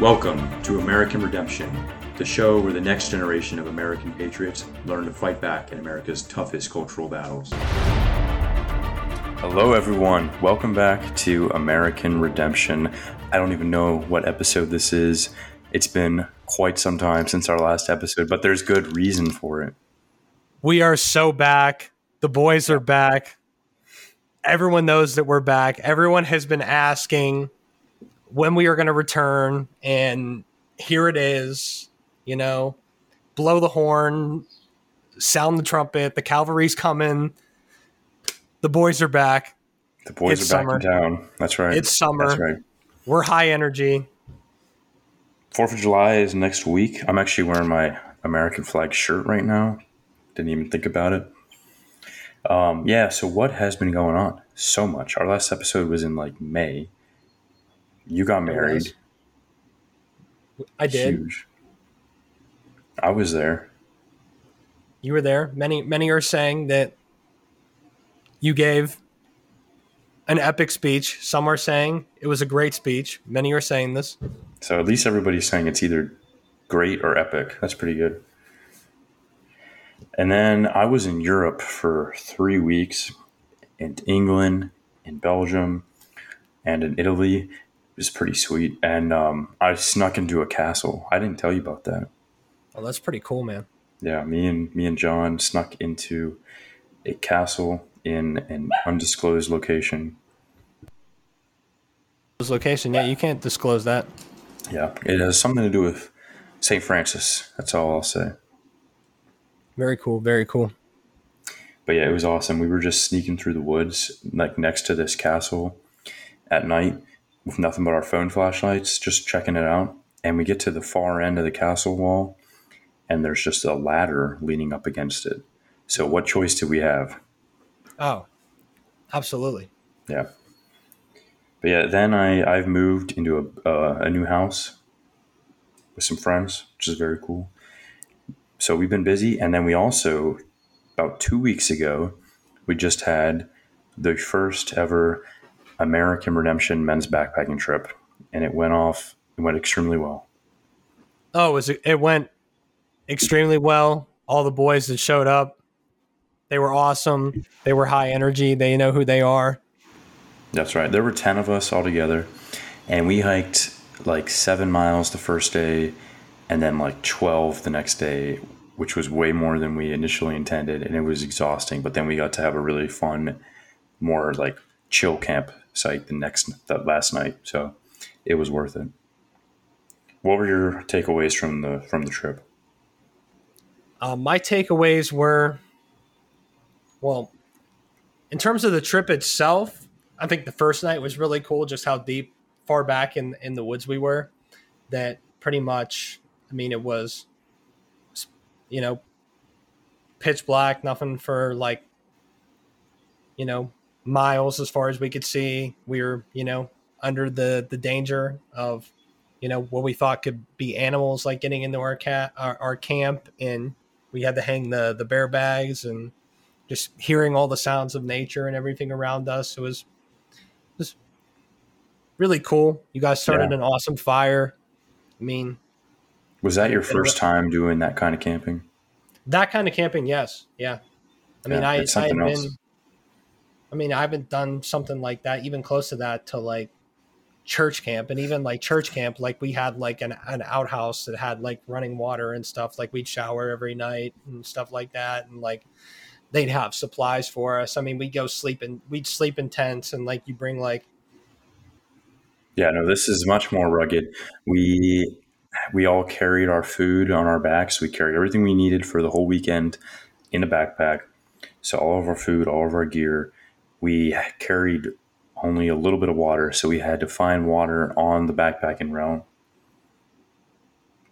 Welcome to American Redemption, the show where the next generation of American patriots learn to fight back in America's toughest cultural battles. Hello, everyone. Welcome back to American Redemption. I don't even know what episode this is. It's been quite some time since our last episode, but there's good reason for it. We are so back. The boys are back. Everyone knows that we're back. Everyone has been asking when we are going to return and here it is you know blow the horn sound the trumpet the cavalry's coming the boys are back. The boys it's are back in town. That's right. It's summer. That's right. We're high energy. Fourth of july is next week. I'm actually wearing my american flag shirt right now. Didn't even think about it. Um, yeah so what has been going on? So much. Our last episode was in like may you got married. I did. Huge. I was there. You were there. Many many are saying that you gave an epic speech. Some are saying it was a great speech. Many are saying this. So at least everybody's saying it's either great or epic. That's pretty good. And then I was in Europe for three weeks in England, in Belgium, and in Italy was pretty sweet. And um, I snuck into a castle. I didn't tell you about that. Oh, that's pretty cool, man. Yeah, me and me and John snuck into a castle in an undisclosed location. Location, yeah, you can't disclose that. Yeah, it has something to do with St. Francis. That's all I'll say. Very cool. Very cool. But yeah, it was awesome. We were just sneaking through the woods, like next to this castle at night with nothing but our phone flashlights, just checking it out. And we get to the far end of the castle wall, and there's just a ladder leaning up against it. So, what choice do we have? Oh, absolutely. Yeah. But yeah, then I, I've moved into a, uh, a new house with some friends, which is very cool. So, we've been busy. And then we also, about two weeks ago, we just had the first ever American Redemption men's backpacking trip, and it went off. It went extremely well. Oh, it, was, it went extremely well. All the boys that showed up, they were awesome. They were high energy. They know who they are. That's right. There were ten of us all together, and we hiked like seven miles the first day, and then like twelve the next day, which was way more than we initially intended, and it was exhausting. But then we got to have a really fun, more like chill camp site the next that last night. So it was worth it. What were your takeaways from the from the trip? Uh, my takeaways were, well, in terms of the trip itself, I think the first night was really cool. Just how deep, far back in in the woods we were. That pretty much, I mean, it was, you know, pitch black, nothing for like, you know, miles as far as we could see. We were, you know, under the the danger of, you know, what we thought could be animals like getting into our cat our, our camp, and we had to hang the the bear bags and just hearing all the sounds of nature and everything around us. It was just really cool. You guys started yeah. an awesome fire. I mean, was that your first time doing that kind of camping? That kind of camping, yes, yeah. I mean, yeah, I I had been I mean, I haven't done something like that, even close to that, to like church camp. And even like church camp, like we had like an, an outhouse that had like running water and stuff. Like we'd shower every night and stuff like that. And like they'd have supplies for us. I mean, we'd go sleep in, we'd sleep in tents and like you bring like. Yeah, no, this is much more rugged. We we all carried our food on our backs. We carried everything we needed for the whole weekend in a backpack. So all of our food, all of our gear, we carried only a little bit of water, so we had to find water on the backpacking realm.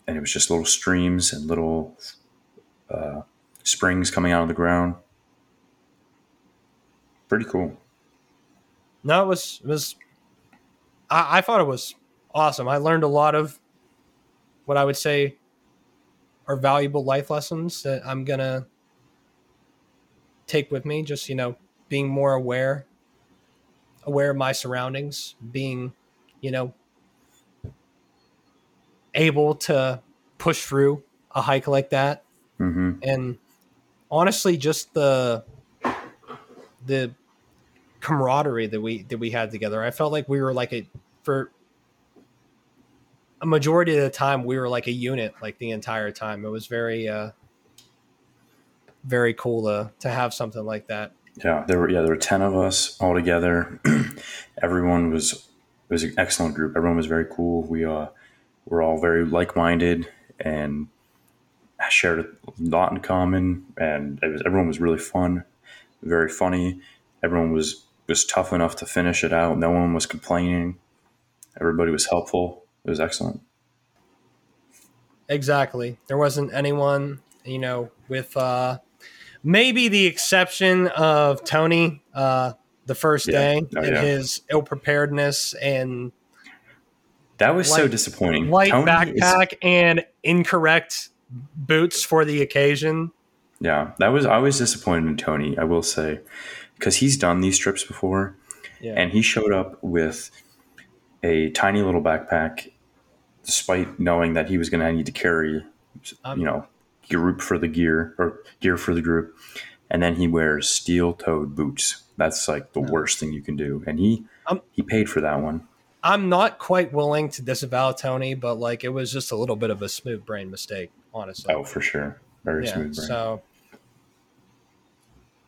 And it was just little streams and little uh, springs coming out of the ground. Pretty cool. No, it was it was. I, I thought it was awesome. I learned a lot of what I would say are valuable life lessons that I'm gonna take with me. Just you know, being more aware, aware of my surroundings, being, you know, able to push through a hike like that. hmm And honestly, just the the camaraderie that we that we had together. I felt like we were like a for a majority of the time we were like a unit like the entire time. It was very uh very cool to to have something like that. Yeah, there were yeah there were ten of us all together. Everyone was it was an excellent group. Everyone was very cool. We uh were all very like minded and shared a lot in common. And was, everyone was really fun, very funny. Everyone was was tough enough to finish it out. No one was complaining. Everybody was helpful. It was excellent. Exactly. There wasn't anyone, you know, with uh maybe the exception of Tony uh the first Yeah. day Oh, and yeah. his ill preparedness and That was so disappointing. light Tony is- backpack and incorrect boots for the occasion. Yeah, that was I was disappointed in Tony. I will say because he's done these trips before, Yeah. and he showed up with a tiny little backpack, despite knowing that he was going to need to carry, Um, you know, group for the gear or gear for the group, and then he wears steel-toed boots. That's like the worst thing you can do, and he Um, he paid for that one. I'm not quite willing to disavow Tony, but like it was just a little bit of a smooth brain mistake, honestly. Oh, for sure, very yeah. smooth. Brain. So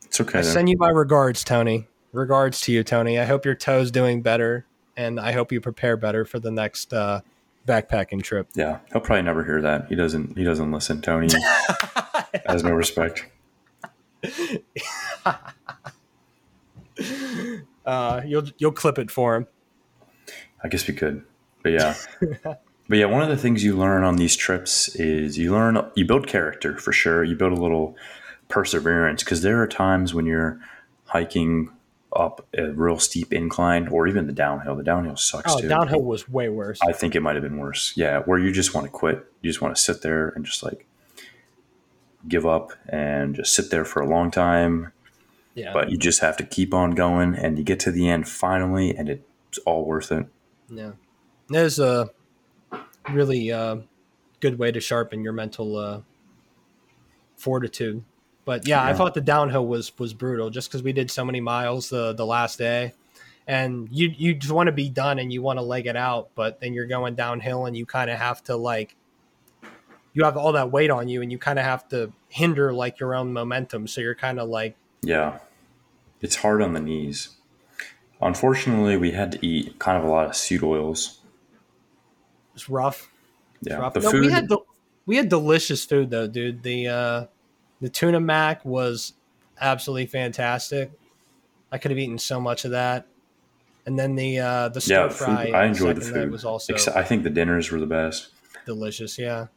it's okay. I then. send you my regards, Tony. Regards to you, Tony. I hope your toe's doing better, and I hope you prepare better for the next uh, backpacking trip. Yeah, he'll probably never hear that. He doesn't. He doesn't listen. Tony has no respect. Uh, you'll you'll clip it for him. I guess we could, but yeah, but yeah. One of the things you learn on these trips is you learn you build character for sure. You build a little perseverance because there are times when you're hiking up a real steep incline or even the downhill. The downhill sucks Oh, too. downhill was way worse. I think it might have been worse. Yeah, where you just want to quit. You just want to sit there and just like give up and just sit there for a long time. yeah, But you just have to keep on going, and you get to the end finally, and it's all worth it. yeah. There's a really uh, good way to sharpen your mental uh, fortitude. But yeah, I thought the downhill was was brutal just because we did so many miles the the last day, and you you just want to be done and you want to leg it out, but then you're going downhill and you kind of have to like you have all that weight on you and you kind of have to hinder like your own momentum, so you're kind of like Yeah, it's hard on the knees. Unfortunately, we had to eat kind of a lot of seed oils. it's rough. It's Yeah, rough. the no, food. we had the, we had delicious food though, dude. The uh, the tuna mac was absolutely fantastic. I could have eaten so much of that. And then the uh, the yeah, stir the food. I enjoyed the food. Was also Except- I think the dinners were the best. delicious. Yeah,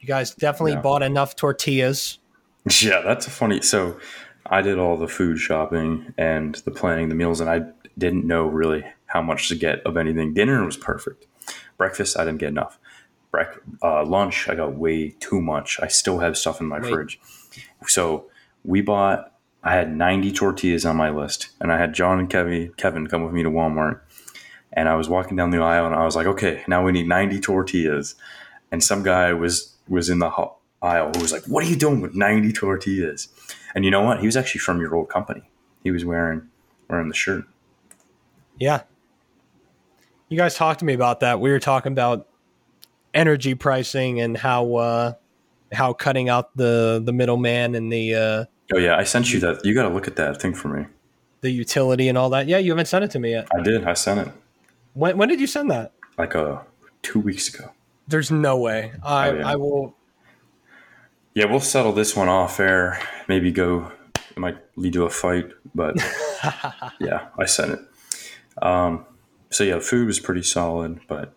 you guys definitely Yeah. bought enough tortillas. Yeah, that's a funny. So, I did all the food shopping and the planning, the meals, and I didn't know really how much to get of anything. Dinner was perfect. Breakfast, I didn't get enough. Break, uh, lunch, I got way too much. I still have stuff in my Wait. fridge. So we bought. I had 90 tortillas on my list, and I had John and Kevin Kevin come with me to Walmart. And I was walking down the aisle, and I was like, "Okay, now we need 90 tortillas." And some guy was was in the aisle who was like, "What are you doing with 90 tortillas?" And you know what? He was actually from your old company. He was wearing wearing the shirt. Yeah, you guys talked to me about that. We were talking about energy pricing and how uh, how cutting out the the middleman and the uh, Oh yeah, I sent you that. You got to look at that thing for me. the utility and all that. Yeah, you haven't sent it to me yet. I did. I sent it When when did you send that? like uh two weeks ago. There's no way. I Oh, yeah. I will. Yeah, we'll settle this one off air. Maybe go. It might lead to a fight, but yeah, I sent it. Um, so yeah, food was pretty solid, but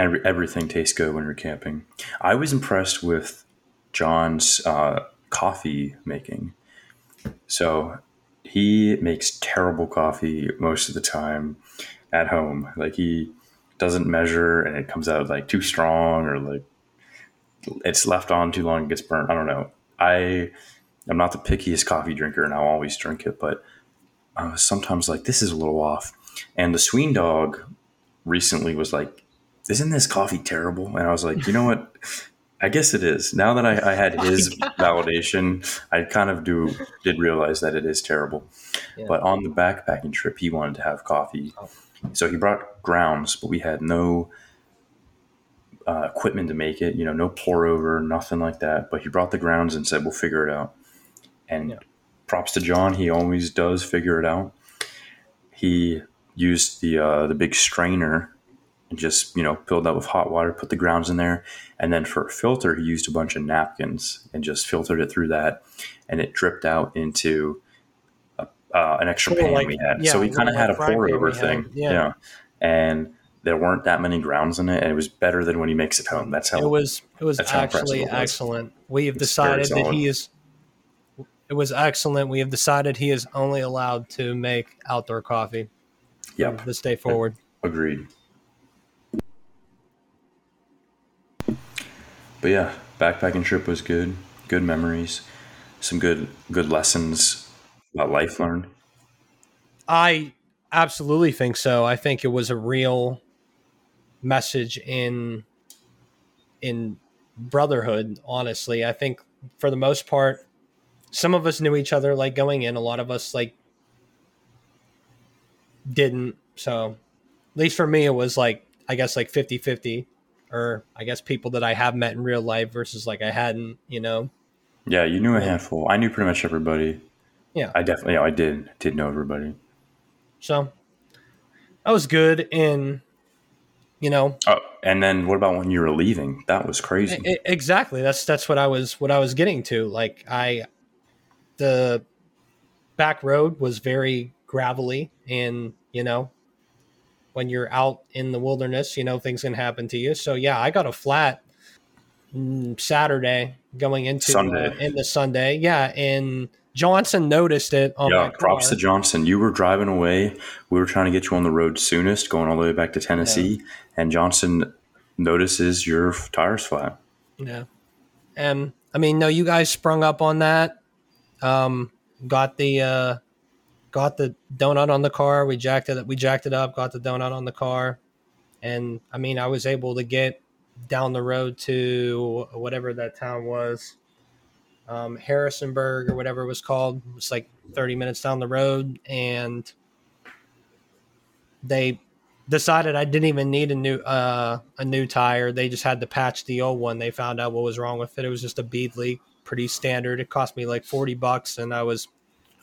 every, everything tastes good when you're camping. I was impressed with John's uh, coffee making. So he makes terrible coffee most of the time at home. Like he doesn't measure, and it comes out like too strong, or like it's left on too long and gets burnt. I don't know. I am not the pickiest coffee drinker, and I'll always drink it, but sometimes like this is a little off. And the Sween dog recently was like isn't this coffee terrible? And I was like, you know what? I guess it is. Now that I, I had his validation, I kind of do did realize that it is terrible. Yeah. But on the backpacking trip, he wanted to have coffee, Oh. so he brought grounds, but we had no uh, equipment to make it. You know, no pour over, nothing like that. But he brought the grounds and said, "We'll figure it out." And Yeah. props to John, he always does figure it out. He used the uh, the big strainer and just you know filled that with hot water, put the grounds in there, and then for a filter, he used a bunch of napkins and just filtered it through that, and it dripped out into a, uh, an extra pan like- we had. yeah, so we kind of like had a pour over had, thing, yeah. and there weren't that many grounds in it, and it was better than when he makes it home. That's how It was it was actually it was. excellent. We have It's decided that he is. It was excellent. We have decided he is only allowed to make outdoor coffee Yep, from this day forward. agreed. But yeah, backpacking trip was good. Good memories, some good good lessons about life learned. I absolutely think so. I think it was a real message in in brotherhood, honestly. I think for the most part some of us knew each other like going in, a lot of us like didn't. So at least for me it was like I guess like 50-50 or I guess people that I have met in real life versus like I hadn't, you know. Yeah, you knew a handful. I knew pretty much everybody. Yeah. I definitely, yeah, I did, did know everybody. So that was good and you know, Oh, and then what about when you were leaving? That was crazy. Exactly that's that's what i was what i was getting to like i the back road was very gravelly and you know when you're out in the wilderness you know things can happen to you so yeah i got a flat mm, saturday going into Sunday. uh, into sunday yeah and johnson noticed it on yeah, props to Johnson. You were driving away. We were trying to get you on the road soonest, going all the way back to Tennessee, and Johnson notices your tires flat. Yeah. And I mean, no, you guys sprung up on that. Um, got the uh, got the donut on the car. We jacked it. We jacked it up. Got the donut on the car, and I mean, I was able to get down the road to whatever that town was, um, Harrisonburg or whatever it was called. It was like thirty minutes down the road, and they decided I didn't even need a new uh, a new tire. They just had to patch the old one. They found out what was wrong with it. It was just a bead leak, pretty standard. It cost me like forty bucks, and I was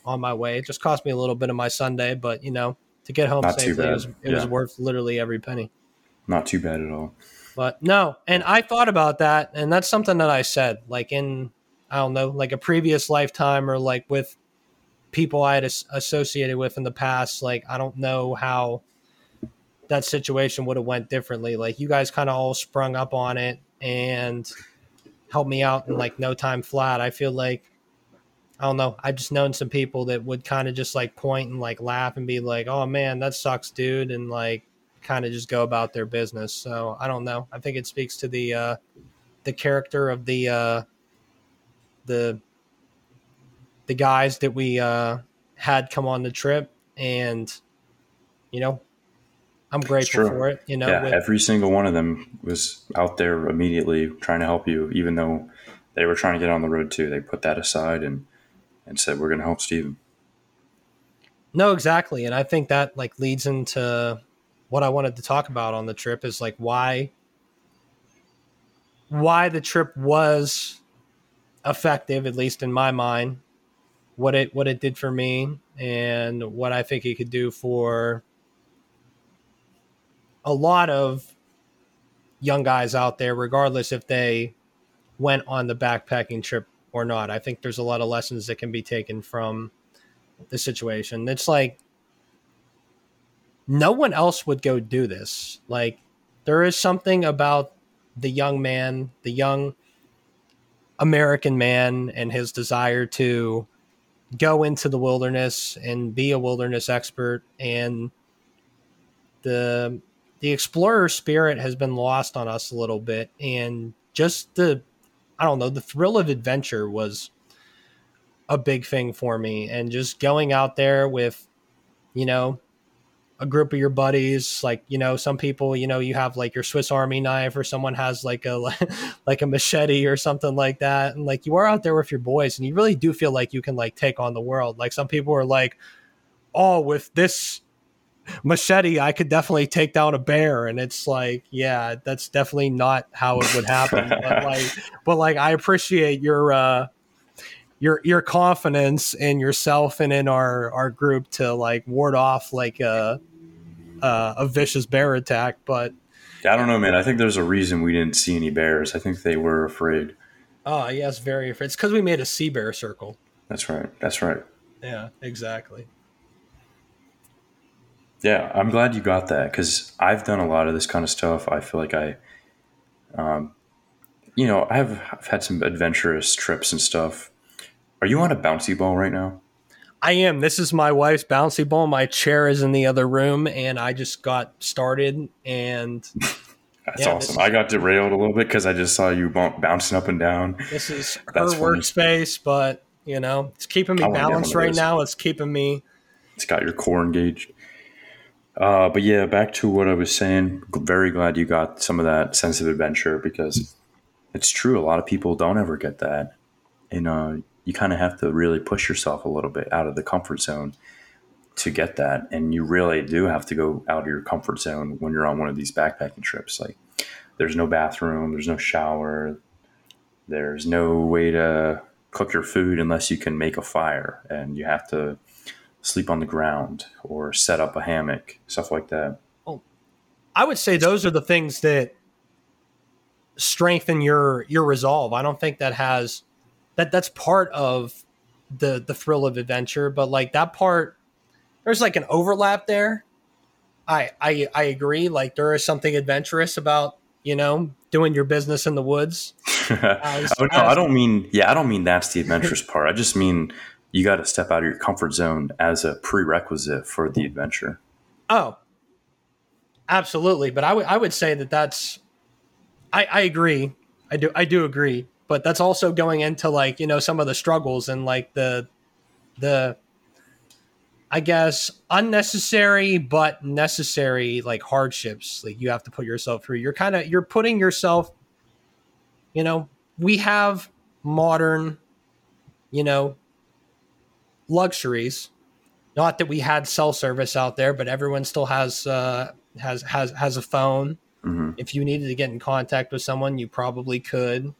on my way. It just cost me a little bit of my Sunday, but you know, to get home Not safely, it was it was worth literally every penny. Not too bad at all. But no, and I thought about that, and that's something that I said, like in I don't know, like a previous lifetime, or like with people I had as- associated with in the past. Like I don't know how that situation would have went differently. Like you guys kind of all sprung up on it and helped me out in like no time flat. I feel like I don't know. I've just known some people that would kind of just like point and like laugh and be like, "Oh man, that sucks, dude," and like kind of just go about their business. So I don't know. I think it speaks to the uh, the character of the uh, the the guys that we uh, had come on the trip, and you know, I'm grateful for it. You know, yeah, with- every single one of them was out there immediately trying to help you, even though they were trying to get on the road too. They put that aside and and said, "We're going to help Steven. No, exactly. And I think that like leads into what I wanted to talk about on the trip is like why why the trip was effective, at least in my mind, what it what it did for me and what I think it could do for a lot of young guys out there, regardless if they went on the backpacking trip or not. I think there's a lot of lessons that can be taken from the situation. It's like no one else would go do this. Like there is something about the young man, the young American man and his desire to go into the wilderness and be a wilderness expert and the the explorer spirit has been lost on us a little bit and just the I don't know, the thrill of adventure was a big thing for me and just going out there with you know a group of your buddies like you know some people you know you have like your swiss army knife or someone has like a like a machete or something like that and like you are out there with your boys and you really do feel like you can like take on the world. Like some people are like oh with this machete i could definitely take down a bear and it's like yeah that's definitely not how it would happen but like but like i appreciate your uh your your confidence in yourself and in our our group to like ward off like a a, a vicious bear attack. But yeah, I don't know, man. I think there's a reason we didn't see any bears. I think they were afraid. Oh yes, very afraid. It's because we made a sea bear circle. That's right. That's right. Yeah, exactly. Yeah, I'm glad you got that because I've done a lot of this kind of stuff. I feel like I, um, you know, I've, I've had some adventurous trips and stuff are you on a bouncy ball right now? I am. This is my wife's bouncy ball. My chair is in the other room, and I just got started. And that's yeah, awesome. I got derailed a little bit because I just saw you bouncing up and down. This is her that's workspace, but you know, it's keeping me balanced right now. It's keeping me. It's got your core engaged. Uh, but yeah, back to what I was saying. Very glad you got some of that sense of adventure because it's true. A lot of people don't ever get that, and uh, you kind of have to really push yourself a little bit out of the comfort zone to get that. And you really do have to go out of your comfort zone when you're on one of these backpacking trips. Like there's no bathroom, there's no shower, there's no way to cook your food unless you can make a fire and you have to sleep on the ground or set up a hammock, stuff like that. Well, I would say those are the things that strengthen your your resolve. I don't think that has that that's part of the the thrill of adventure but like that part there's like an overlap there I, I i agree like there is something adventurous about you know doing your business in the woods as, oh, no, as, i don't mean yeah i don't mean that's the adventurous part i just mean you got to step out of your comfort zone as a prerequisite for the adventure. Oh absolutely. But i would i would say that that's i i agree. I do i do agree. But that's also going into like you know some of the struggles and like the the I guess unnecessary but necessary like hardships like you have to put yourself through. You're kind of you're putting yourself you know, we have modern you know luxuries. Not that we had cell service out there, but everyone still has uh has has has a phone. Mm-hmm. If you needed to get in contact with someone, you probably could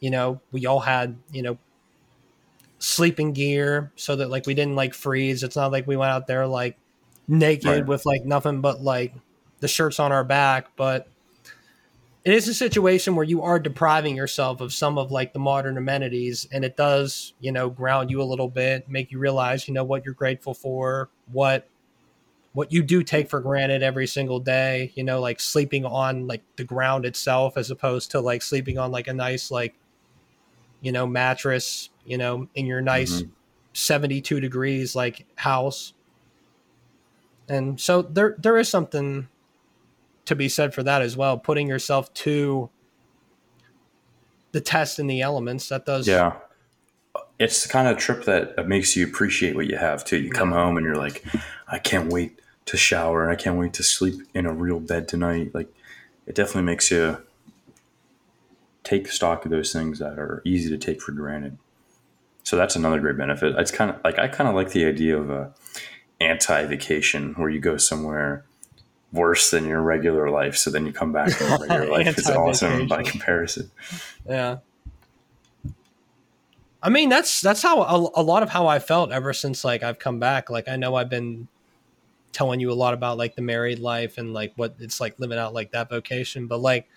you know, we all had, you know, sleeping gear so that like we didn't like freeze. It's not like we went out there like naked right. with like nothing but like the shirts on our back, but it is a situation where you are depriving yourself of some of like the modern amenities and it does, you know, ground you a little bit, make you realize, you know, what you're grateful for, what what you do take for granted every single day, you know, like sleeping on like the ground itself as opposed to like sleeping on like a nice like you know, mattress, you know, in your nice mm-hmm. 72 degrees like house. And so there there is something to be said for that as well, putting yourself to the test in the elements that does Yeah. It's the kind of trip that makes you appreciate what you have too. You come home and you're like, I can't wait to shower and I can't wait to sleep in a real bed tonight. Like it definitely makes you take stock of those things that are easy to take for granted. So that's another great benefit. It's kind of like I kind of like the idea of a anti-vacation where you go somewhere worse than your regular life, so then you come back to your regular life. It's awesome by comparison. Yeah. I mean, that's that's how a, a lot of how I felt ever since like I've come back. Like I know I've been telling you a lot about like the married life and like what it's like living out like that vocation, but like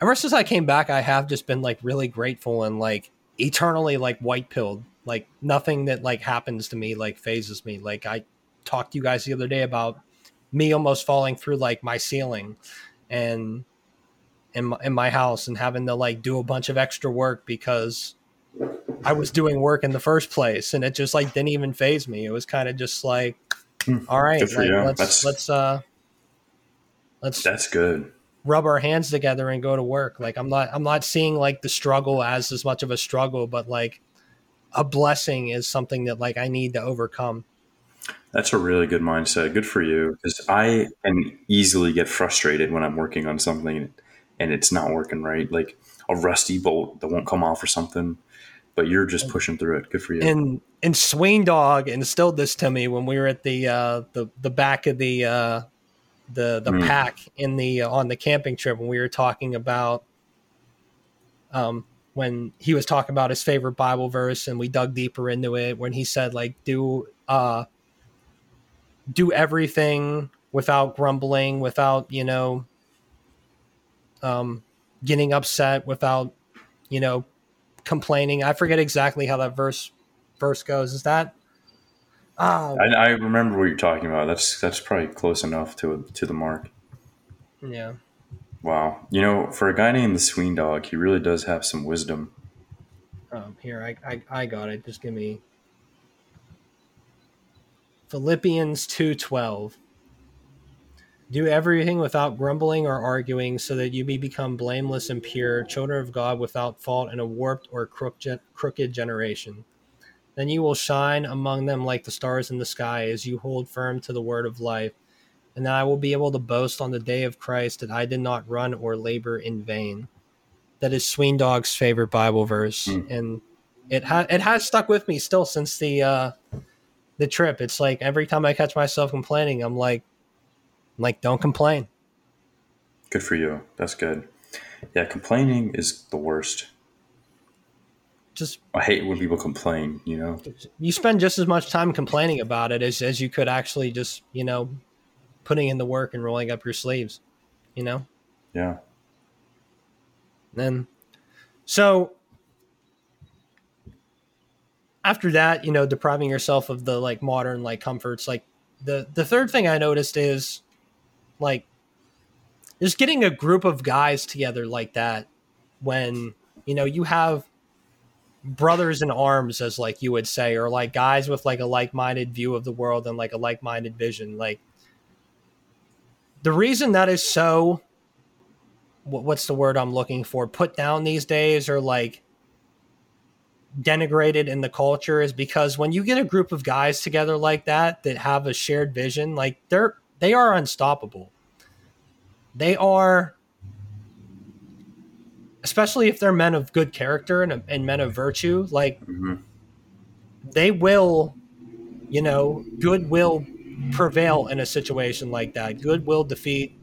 ever since I came back, I have just been like really grateful and like eternally like white pilled. Like nothing that like happens to me like fazes me. Like I talked to you guys the other day about me almost falling through like my ceiling and in my, in my house and having to like do a bunch of extra work because I was doing work in the first place and it just like didn't even faze me. It was kind of just like, hmm. all right, like, let's that's, let's uh let's that's good rub our hands together and go to work. Like I'm not I'm not seeing like the struggle as as much of a struggle, but like a blessing is something that like I need to overcome. That's a really good mindset. Good for you. Because I can easily get frustrated when I'm working on something and it's not working right. Like a rusty bolt that won't come off or something. But you're just pushing through it. Good for you. And and Swain Dog instilled this to me when we were at the uh, the the back of the uh, the the mm. pack in the uh, on the camping trip when we were talking about um when he was talking about his favorite Bible verse and we dug deeper into it when he said like do uh do everything without grumbling, without, you know, um, getting upset, without, you know, complaining. I forget exactly how that verse verse goes. Is that? Oh, I, I remember what you're talking about. That's that's probably close enough to to the mark. Yeah. Wow. You know, for a guy named the Sween Dog, he really does have some wisdom. Um, here, I, I, I got it. Just give me Philippians 2:12 Do everything without grumbling or arguing so that you may become blameless and pure children of God without fault in a warped or crooked generation. Then you will shine among them like the stars in the sky as you hold firm to the word of life. And then I will be able to boast on the day of Christ that I did not run or labor in vain. That is Sween Dog's favorite Bible verse. Mm. and it ha- it has stuck with me still since the uh, the trip. It's like every time I catch myself complaining, I'm like, I'm like, don't complain. Good for you. That's good. Yeah, complaining is the worst. Just I hate when people complain. You know, you spend just as much time complaining about it as as you could actually just you know putting in the work and rolling up your sleeves. You know. Yeah. Then, so after that, you know, depriving yourself of the like modern like comforts, like the the third thing I noticed is like just getting a group of guys together like that when you know you have brothers in arms as like you would say or like guys with like a like-minded view of the world and like a like-minded vision like the reason that is so what's the word i'm looking for put down these days or like denigrated in the culture is because when you get a group of guys together like that that have a shared vision, like they're they are unstoppable. They are especially if they're men of good character and, and men of virtue, like mm-hmm. they will, you know, good will prevail in a situation like that. Good will defeat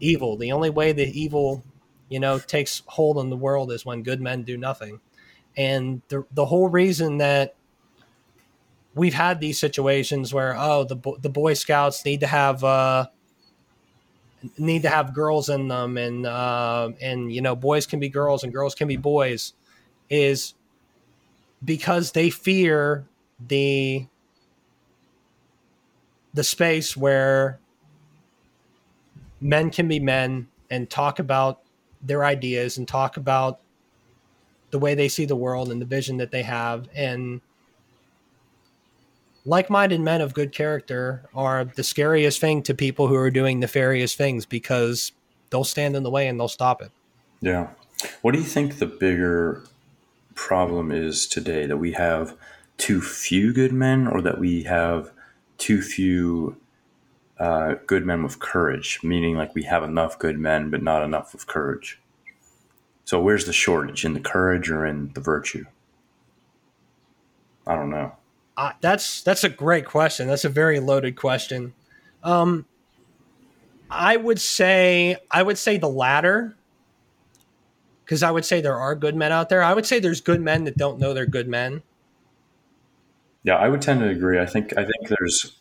evil. The only way that evil, you know, takes hold on the world is when good men do nothing. And the the whole reason that we've had these situations where oh the the Boy Scouts need to have uh, need to have girls in them and uh, and you know boys can be girls and girls can be boys is because they fear the the space where men can be men and talk about their ideas and talk about the way they see the world and the vision that they have. And like-minded men of good character are the scariest thing to people who are doing nefarious things because they'll stand in the way and they'll stop it. Yeah. What do you think the bigger problem is today that we have too few good men or that we have too few uh, good men with courage? Meaning like we have enough good men but not enough with courage so where's the shortage in the courage or in the virtue? I don't know. Uh, that's that's a great question. That's a very loaded question. Um, I would say I would say the latter because I would say there are good men out there. I would say there's good men that don't know they're good men. Yeah, I would tend to agree. I think I think there's.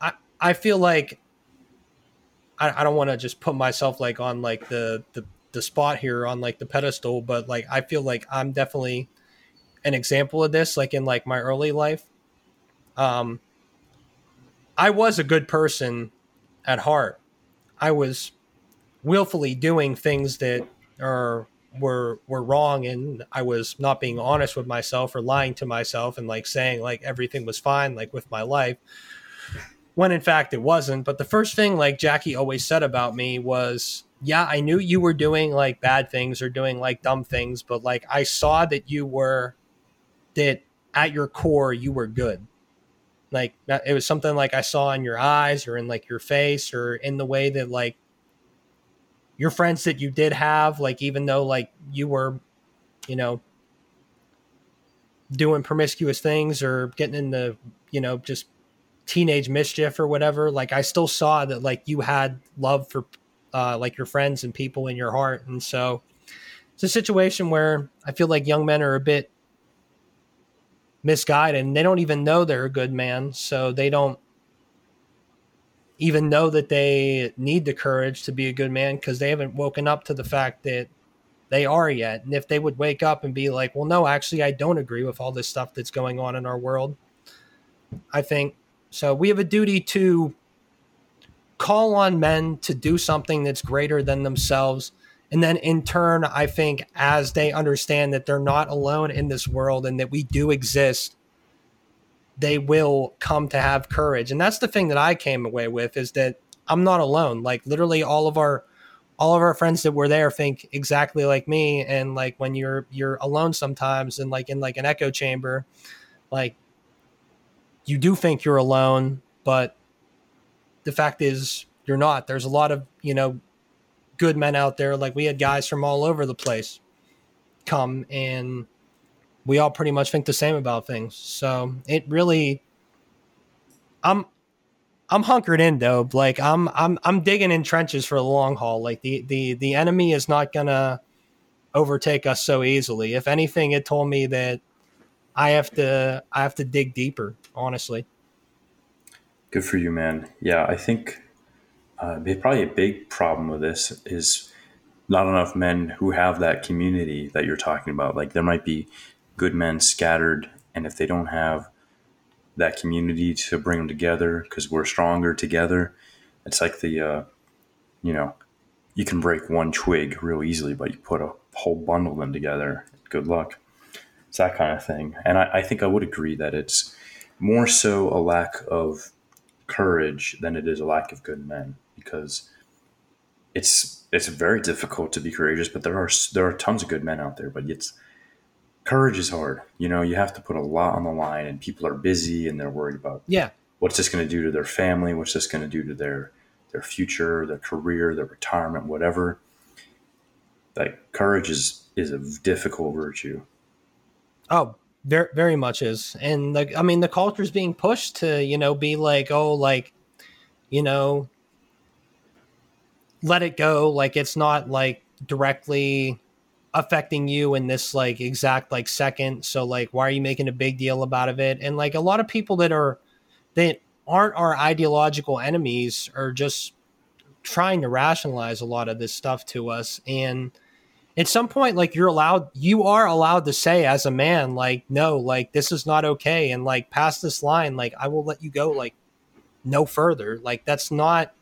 I I feel like I, I don't want to just put myself like on like the the the spot here on like the pedestal, but like I feel like I'm definitely an example of this. Like in like my early life, um, I was a good person at heart. I was willfully doing things that are were were wrong and I was not being honest with myself or lying to myself and like saying like everything was fine like with my life when in fact it wasn't but the first thing like Jackie always said about me was yeah, I knew you were doing like bad things or doing like dumb things, but like I saw that you were that at your core you were good. Like it was something like I saw in your eyes or in like your face or in the way that like your friends that you did have, like even though like you were, you know, doing promiscuous things or getting into, you know, just teenage mischief or whatever, like I still saw that like you had love for uh, like your friends and people in your heart. And so it's a situation where I feel like young men are a bit misguided and they don't even know they're a good man. So they don't even know that they need the courage to be a good man because they haven't woken up to the fact that they are yet. And if they would wake up and be like, well, no, actually, I don't agree with all this stuff that's going on in our world, I think so. We have a duty to call on men to do something that's greater than themselves. And then in turn, I think as they understand that they're not alone in this world and that we do exist, they will come to have courage. And that's the thing that I came away with is that I'm not alone. Like literally all of our all of our friends that were there think exactly like me and like when you're you're alone sometimes and like in like an echo chamber like you do think you're alone but the fact is you're not there's a lot of you know good men out there like we had guys from all over the place come and we all pretty much think the same about things so it really i'm I'm hunkered in though. Like I'm I'm I'm digging in trenches for the long haul. Like the the the enemy is not gonna overtake us so easily. If anything, it told me that I have to I have to dig deeper. Honestly. Good for you, man. Yeah, I think uh, probably a big problem with this is not enough men who have that community that you're talking about. Like there might be good men scattered, and if they don't have that community to bring them together because we're stronger together. It's like the, uh, you know, you can break one twig real easily, but you put a whole bundle of them together. Good luck. It's that kind of thing. And I, I think I would agree that it's more so a lack of courage than it is a lack of good men because it's it's very difficult to be courageous, but there are there are tons of good men out there, but it's courage is hard. You know, you have to put a lot on the line, and people are busy and they're worried about yeah what's this going to do to their family, what's this going to do to their their future, their career, their retirement, whatever. Like courage is is a difficult virtue. Oh, very very much is, and I mean the culture is being pushed to you know be like oh like you know let it go. Like it's not like directly affecting you in this like exact like second. So like why are you making a big deal about it? And like a lot of people that are that aren't our ideological enemies are just trying to rationalize a lot of this stuff to us. And at some point like you're allowed you are allowed to say as a man like no like this is not okay and like past this line like i will let you go like no further like that's not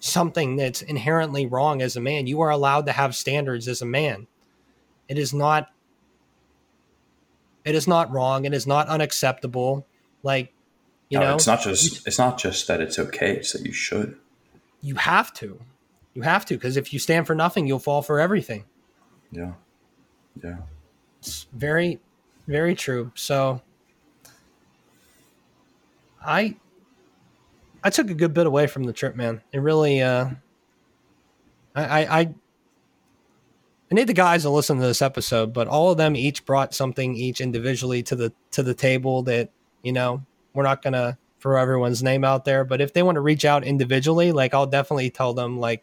something that's inherently wrong as a man you are allowed to have standards as a man it is not it is not wrong. It is not unacceptable. Like, you no, know, it's not just it's not just that it's okay. It's that you should. You have to. You have to because if you stand for nothing, you'll fall for everything. Yeah. Yeah. It's very, very true. So, I I took a good bit away from the trip, man. It really, uh, I, I, I need the guys to listen to this episode, but all of them each brought something each individually to the to the table that you know we're not gonna throw everyone's name out there. But if they want to reach out individually, like I'll definitely tell them like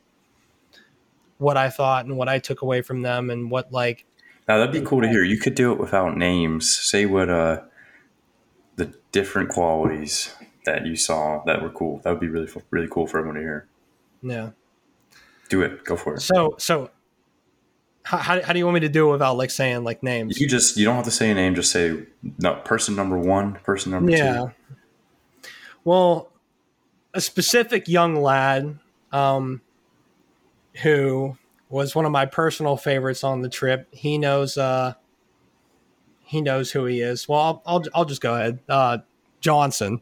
what I thought and what I took away from them and what like. Now that'd be cool to hear. You could do it without names. Say what uh the different qualities that you saw that were cool. That would be really really cool for everyone to hear. Yeah. Do it. Go for it. So so how, how do you want me to do it without like saying like names? You just you don't have to say a name. Just say no person number one, person number yeah. two. Well, a specific young lad um, who was one of my personal favorites on the trip. He knows uh, he knows who he is. Well, I'll I'll, I'll just go ahead. Uh, Johnson.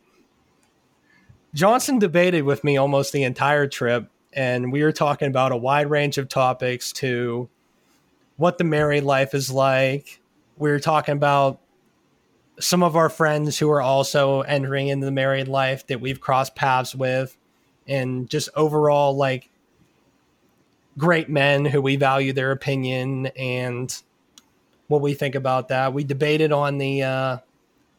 Johnson debated with me almost the entire trip, and we were talking about a wide range of topics to what the married life is like. We were talking about some of our friends who are also entering into the married life that we've crossed paths with, and just overall like great men who we value their opinion and what we think about that. We debated on the uh,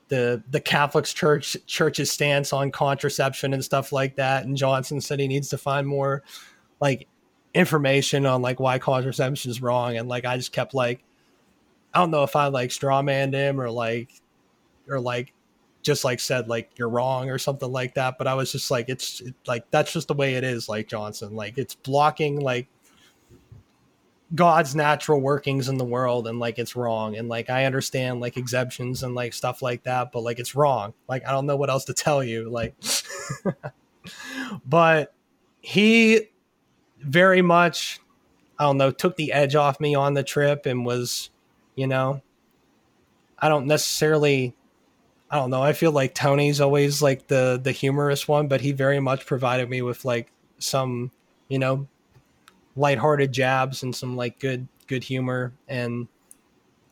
the the Catholic Church Church's stance on contraception and stuff like that. And Johnson said he needs to find more like information on like why contraception is wrong. And like I just kept like I don't know if I like strawmanned him or like or like just like said like you're wrong or something like that. But I was just like it's it, like that's just the way it is. Like Johnson, like it's blocking like God's natural workings in the world and like it's wrong. And like I understand like exemptions and like stuff like that, but like it's wrong. Like I don't know what else to tell you. Like but he very much I don't know, took the edge off me on the trip and was, you know, I don't necessarily I don't know. I feel like Tony's always like the the humorous one, but he very much provided me with like some, you know, lighthearted jabs and some like good good humor. And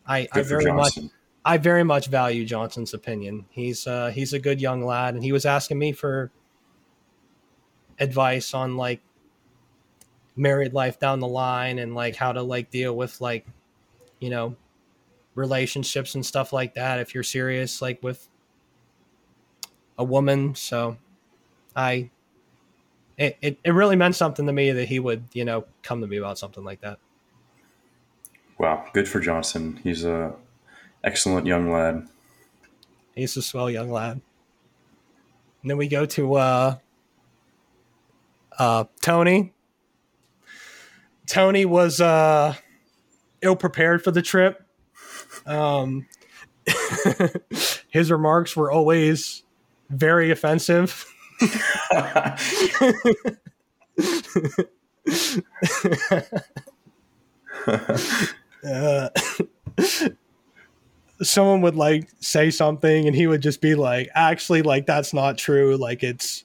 I, I very much I very much value Johnson's opinion. He's uh he's a good young lad and he was asking me for advice on like married life down the line and like how to like deal with like you know relationships and stuff like that if you're serious like with a woman. So i it, it, it really meant something to me that he would, you know, come to me about something like that. Wow, good for Johnson. He's a excellent young lad. He's a swell young lad. And then we go to uh, uh, Tony. Tony was uh, ill prepared for the trip. Um, his remarks were always very offensive uh, someone would like say something and he would just be like actually like that's not true. Like it's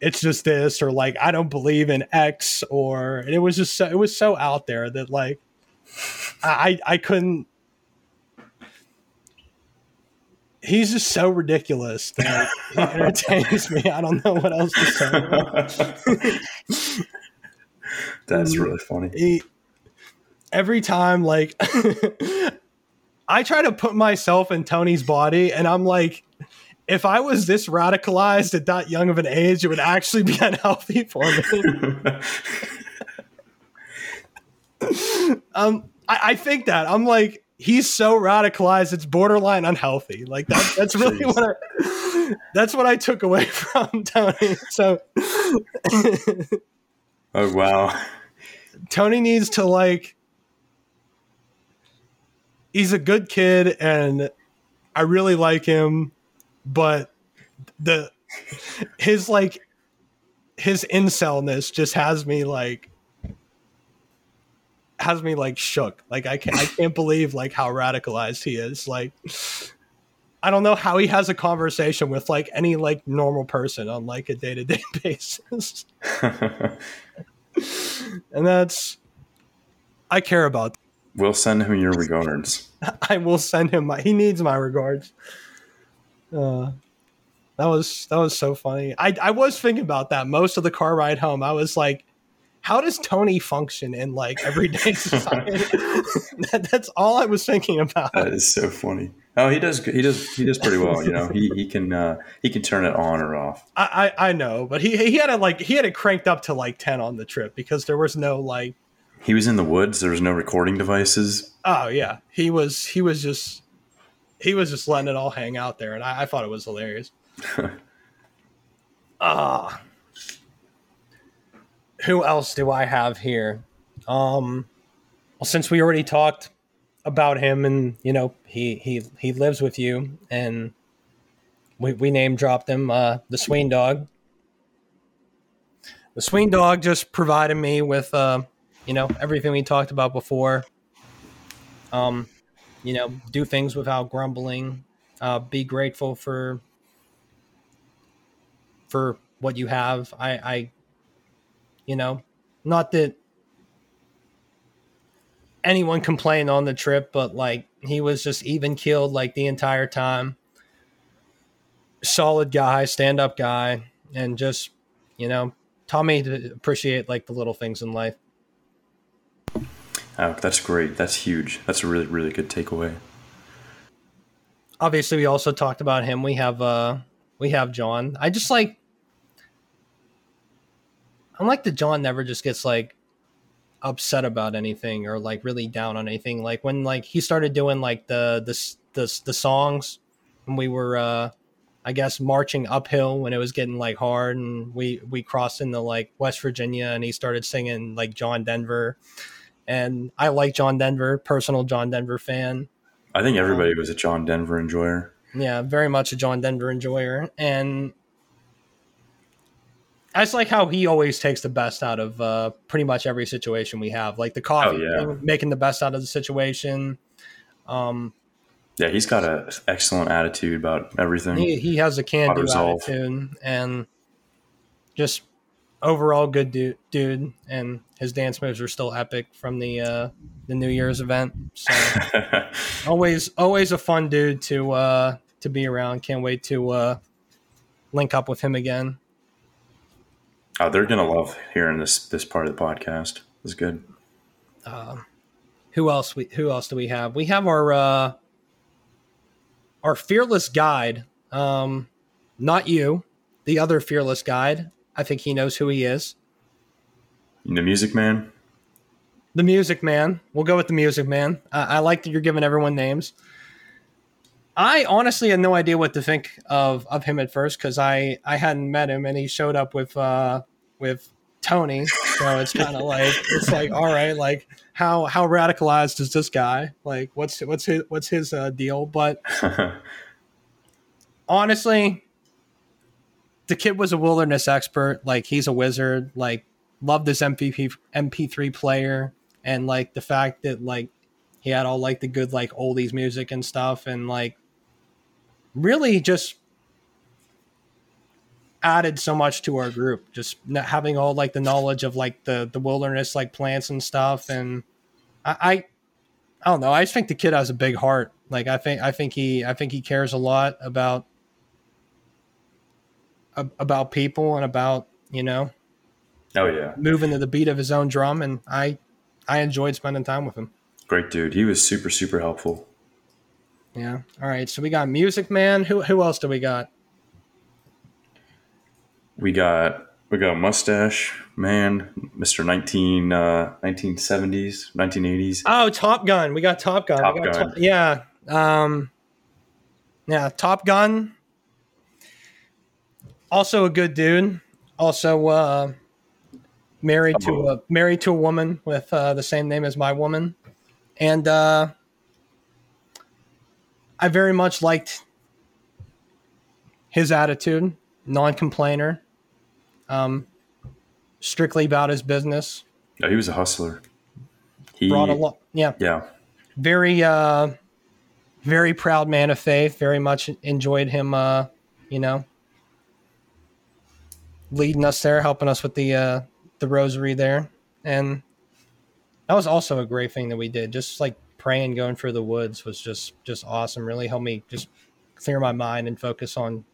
it's just this or like i don't believe in x or it was just so it was so out there that like i i couldn't he's just so ridiculous that he entertains me. I don't know what else to say. That's really funny. He, every time, like, I try to put myself in Tony's body, and I'm like, if I was this radicalized at that young of an age, it would actually be unhealthy for me. um, I, I think that I'm like, he's so radicalized it's borderline unhealthy. Like that, that's really what I, that's what i took away from tony. So oh wow. Tony needs to like he's a good kid and i really like him but the his like his incelness just has me like has me like shook. Like I can't I can't believe like how radicalized he is. Like I don't know how he has a conversation with like any like normal person on like a day to day basis. and that's I care about. We'll send him your regards. I will send him my he needs my regards. Uh that was that was so funny. I I was thinking about that most of the car ride home. I was like how does Tony function in like everyday society? that, that's all I was thinking about. That is so funny. Oh, he does. He does. He does pretty well. You know, he he can uh, he can turn it on or off. I, I I know, but he he had it like he had it cranked up to like ten on the trip because there was no like. He was in the woods. There was no recording devices. Oh yeah, he was. He was just. He was just letting it all hang out there, and I, I thought it was hilarious. Ah. uh, who else do I have here? Um, well, since we already talked about him, and you know he he he lives with you, and we we name dropped him, uh, the Sween Dog. The Sween Dog just provided me with, uh, you know, everything we talked about before. Um, you know, do things without grumbling. Uh, be grateful for for what you have. I, I you know, not that anyone complained on the trip, but like he was just even killed like the entire time. solid guy, stand up guy, and just you know, taught me to appreciate like the little things in life. Oh, that's great. That's huge. That's a really really good takeaway. Obviously, we also talked about him. We have uh we have John. I just like I'm like the John never just gets like upset about anything or like really down on anything. Like when like he started doing like the the the, the songs when we were uh I guess marching uphill when it was getting like hard and we we crossed into like West Virginia and he started singing like John Denver. And I like John Denver, personal John Denver fan. I think everybody was a John Denver enjoyer. Yeah, very much a John Denver enjoyer. And I just like how he always takes the best out of uh, pretty much every situation we have. Like the coffee, Oh, yeah. making the best out of the situation. Um, Yeah, he's got an excellent attitude about everything. he, he has a can do attitude and just overall good dude, dude. And his dance moves are still epic from the uh, the New Year's event. So always always a fun dude to uh, to be around. Can't wait to uh, link up with him again. Oh, they're gonna love hearing this this part of the podcast. It's good. Uh, who else we who else do we have? We have our uh our fearless guide. Um not you, the other fearless guide. I think he knows who he is. The Music Man. The music man. We'll go with the music man. I, I like that you're giving everyone names. I honestly had no idea what to think of of him at first because I I hadn't met him and he showed up with uh with Tony. So it's kind of like it's like all right, like how how radicalized is this guy? Like what's what's his what's his uh, deal? But honestly, the kid was a wilderness expert. Like he's a wizard. Like loved this MVP MP3 player and like the fact that like he had all like the good like oldies music and stuff and like really just added so much to our group just having all like the knowledge of like the the wilderness like plants and stuff and I, I I don't know. I just think the kid has a big heart. Like I think I think he I think he cares a lot about about people and about you know oh yeah, moving to the beat of his own drum. And I I enjoyed spending time with him. great dude. He was super super helpful. Yeah. All right. So we got Music Man. Who who else do we got? We got we got Mustache Man, Mister 19, uh, 1970s, 1980s. Oh, Top Gun. We got Top Gun. Top We got Gun. Top- yeah. Um, yeah. Top Gun. Also a good dude. Also uh, married to a married to a woman with uh, the same name as my woman, and uh, I very much liked his attitude, non-complainer, um, strictly about his business. Oh, he was a hustler. He Brought a lot. Yeah. yeah. very uh very proud man of faith very much enjoyed him uh you know leading us there helping us with the uh the rosary there and that was also a great thing that we did just like praying going through the woods was just just awesome really helped me just clear my mind and focus on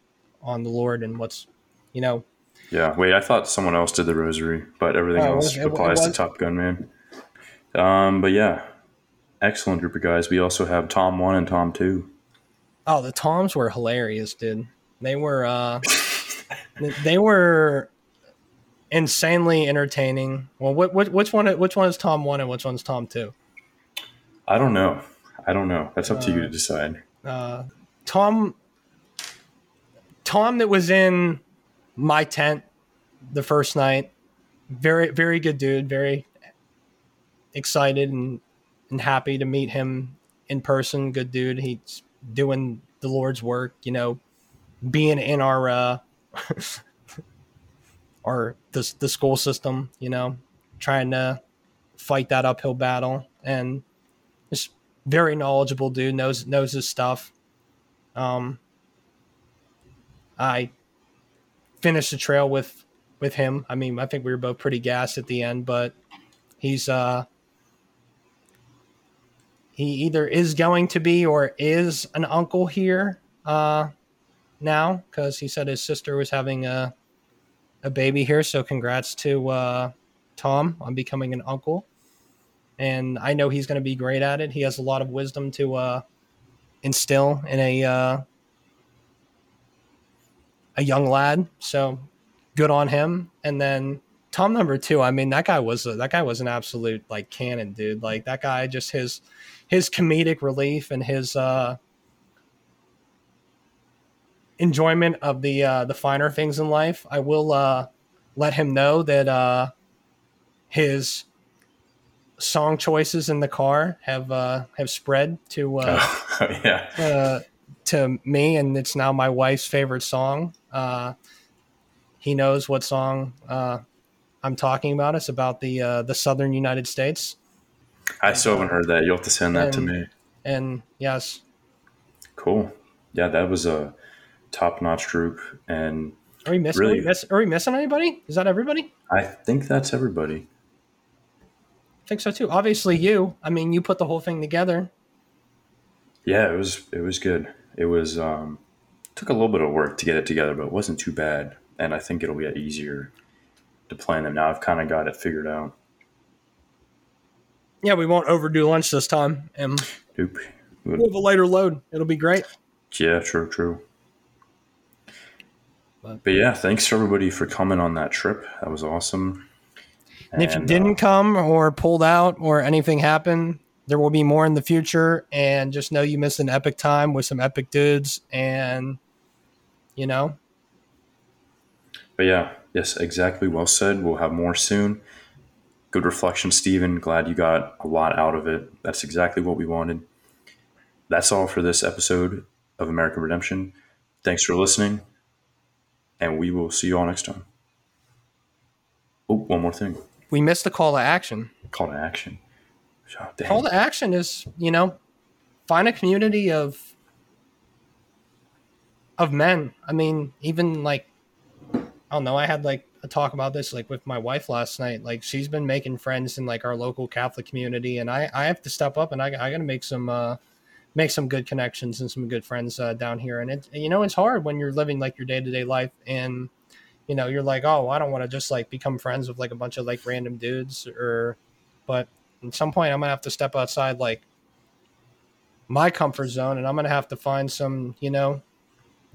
on the lord and what's you know Yeah, wait, I thought someone else did the rosary, but everything Oh, it else it- it applies to Top Gun, man. Um, but yeah, excellent group of guys. We also have Tom One and Tom Two. Oh, the Toms were hilarious, dude. They were uh they were insanely entertaining. Well, what, what which one which one is Tom 1 and which one's Tom 2? I don't know. I don't know. That's up to you Uh, to decide. Uh Tom Tom that was in my tent the first night. Very very good dude, very excited and and happy to meet him in person. Good dude. He's doing the Lord's work, you know, being in our uh our the the school system, you know, trying to fight that uphill battle and just very knowledgeable dude, knows knows his stuff. Um I finished the trail with with him. I mean, I think we were both pretty gassed at the end, but he's uh he either is going to be or is an uncle here uh now because he said his sister was having a a baby here. So congrats to uh, Tom on becoming an uncle. And I know he's going to be great at it. He has a lot of wisdom to uh, instill in a uh, a young lad. So good on him. And then Tom number two. I mean, that guy was a, that guy was an absolute like cannon, dude. Like that guy, just his his comedic relief and his uh, enjoyment of the uh, the finer things in life. I will uh, let him know that uh, his song choices in the car have uh, have spread to uh, Oh, yeah. uh, to me, and it's now my wife's favorite song. Uh, he knows what song uh, I'm talking about. It's about the uh, the Southern United States, I still haven't heard that. You'll have to send that to me. and yes, Cool. Yeah, that was a top notch group. And are we missing? Really? Are, we miss, are we missing anybody? Is that everybody? I think that's everybody. Think so too. Obviously, you. I mean, you put the whole thing together. Yeah, it was it was good. It was um took a little bit of work to get it together, but it wasn't too bad. And I think it'll get easier to plan them now. I've kind of got it figured out. Yeah, we won't overdo lunch this time, and Nope. we'll have a lighter load. It'll be great. Yeah, true, true. But- But yeah, thanks everybody for coming on that trip. That was awesome. And if you uh, didn't come or pulled out or anything happened, there will be more in the future. And just know you missed an epic time with some epic dudes. And, you know, But yeah, yes, exactly. Well said. We'll have more soon. Good reflection, Steven. Glad you got a lot out of it. That's exactly what we wanted. That's all for this episode of American Redemption. Thanks for listening, and we will see you all next time. Oh, one more thing we missed the call to action. call to action. Oh. Call to action is, you know, find a community of of men. I mean, even like I don't know, I had like a talk about this like with my wife last night. Like she's been making friends in like our local Catholic community and I I have to step up and I I got to make some uh make some good connections and some good friends uh, down here and it you know it's hard when you're living like your day-to-day life and you know you're like oh i don't want to just like become friends with like a bunch of like random dudes or but at some point i'm gonna have to step outside like my comfort zone and i'm gonna have to find some you know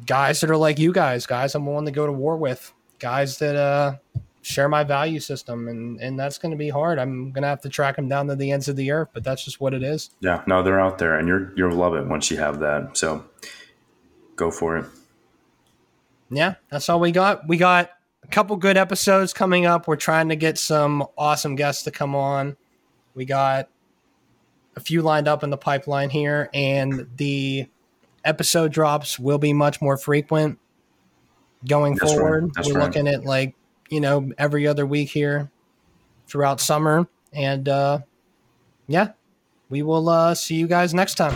guys that are like you guys guys i'm willing to go to war with guys that uh share my value system and and that's gonna be hard i'm gonna have to track them down to the ends of the earth but that's just what it is Yeah, no, they're out there, and you're you'll love it once you have that. So go for it. Yeah, that's all we got. We got a couple good episodes coming up. We're trying to get some awesome guests to come on. We got a few lined up in the pipeline here, and the episode drops will be much more frequent going That's forward. That's We're right. looking at like, you know, every other week here throughout summer. And uh, yeah, we will uh, see you guys next time.